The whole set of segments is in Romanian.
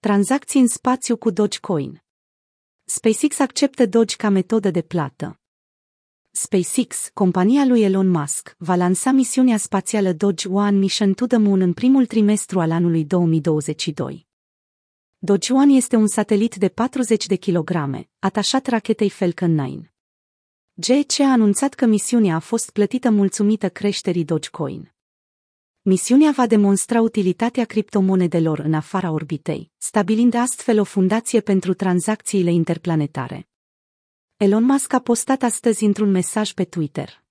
Tranzacții în spațiu cu Dogecoin. SpaceX acceptă Doge ca metodă de plată. SpaceX, compania lui Elon Musk, va lansa misiunea spațială Doge One Mission to the Moon în primul trimestru al anului 2022. Doge One este un satelit de 40 de kilograme, atașat rachetei Falcon 9. GC a anunțat că misiunea a fost plătită mulțumită creșterii Dogecoin. Misiunea va demonstra utilitatea criptomonedelor în afara orbitei, stabilind astfel o fundație pentru tranzacțiile interplanetare. Elon Musk a postat astăzi într-un mesaj pe Twitter.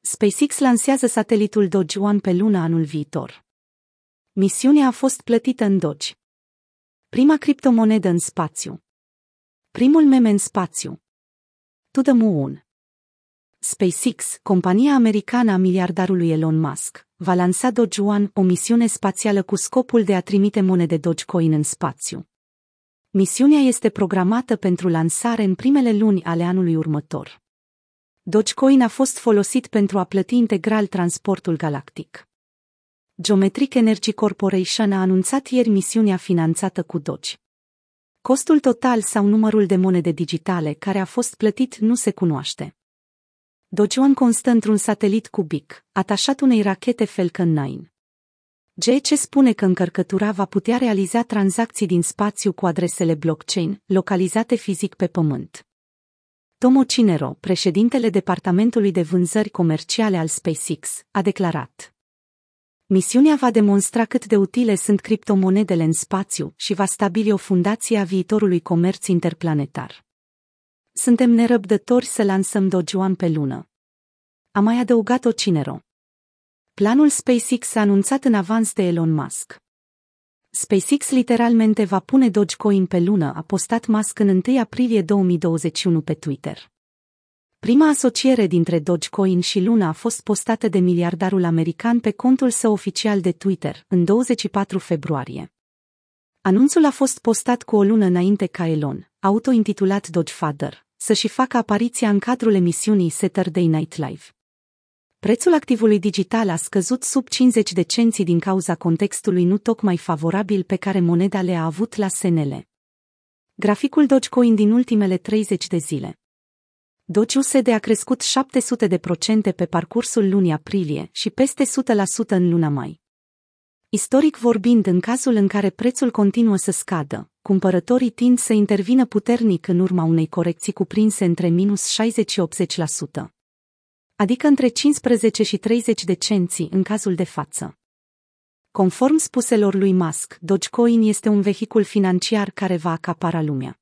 SpaceX lansează satelitul Doge One pe luna anul viitor. Misiunea a fost plătită în Doge. Prima criptomonedă în spațiu. Primul meme în spațiu. To the Moon. SpaceX, compania americană a miliardarului Elon Musk, va lansa Doge One, o misiune spațială cu scopul de a trimite monede Dogecoin în spațiu. Misiunea este programată pentru lansare în primele luni ale anului următor. Dogecoin a fost folosit pentru a plăti integral transportul galactic. Geometric Energy Corporation a anunțat ieri misiunea finanțată cu Doge. Costul total sau numărul de monede digitale care a fost plătit nu se cunoaște. Dogeon constă într-un satelit cubic, atașat unei rachete Falcon 9. GC spune că încărcătura va putea realiza tranzacții din spațiu cu adresele blockchain, localizate fizic pe Pământ. Tomo Cinero, președintele Departamentului de Vânzări Comerciale al SpaceX, a declarat. Misiunea va demonstra cât de utile sunt criptomonedele în spațiu și va stabili o fundație a viitorului comerț interplanetar. Suntem nerăbdători să lansăm Dogeone pe lună. A mai adăugat-o Cinero. Planul SpaceX a anunțat în avans de Elon Musk. SpaceX literalmente va pune Dogecoin pe lună, a postat Musk în 1 aprilie 2021 pe Twitter. Prima asociere dintre Dogecoin și Luna a fost postată de miliardarul american pe contul său oficial de Twitter, în 24 februarie. Anunțul a fost postat cu o lună înainte ca Elon, auto-intitulat Dogefather, să și facă apariția în cadrul emisiunii Saturday Night Live. Prețul activului digital a scăzut sub 50 de cenți din cauza contextului nu tocmai favorabil pe care moneda le-a avut la SNL. Graficul Dogecoin din ultimele 30 de zile. Doge USD a crescut 700 de procente pe parcursul lunii aprilie și peste 100% în luna mai. Istoric vorbind, în cazul în care prețul continuă să scadă, cumpărătorii tind să intervină puternic în urma unei corecții cuprinse între minus 60 și 80%. Adică între 15 și 30 de cenți în cazul de față. Conform spuselor lui Musk, Dogecoin este un vehicul financiar care va acapara lumea.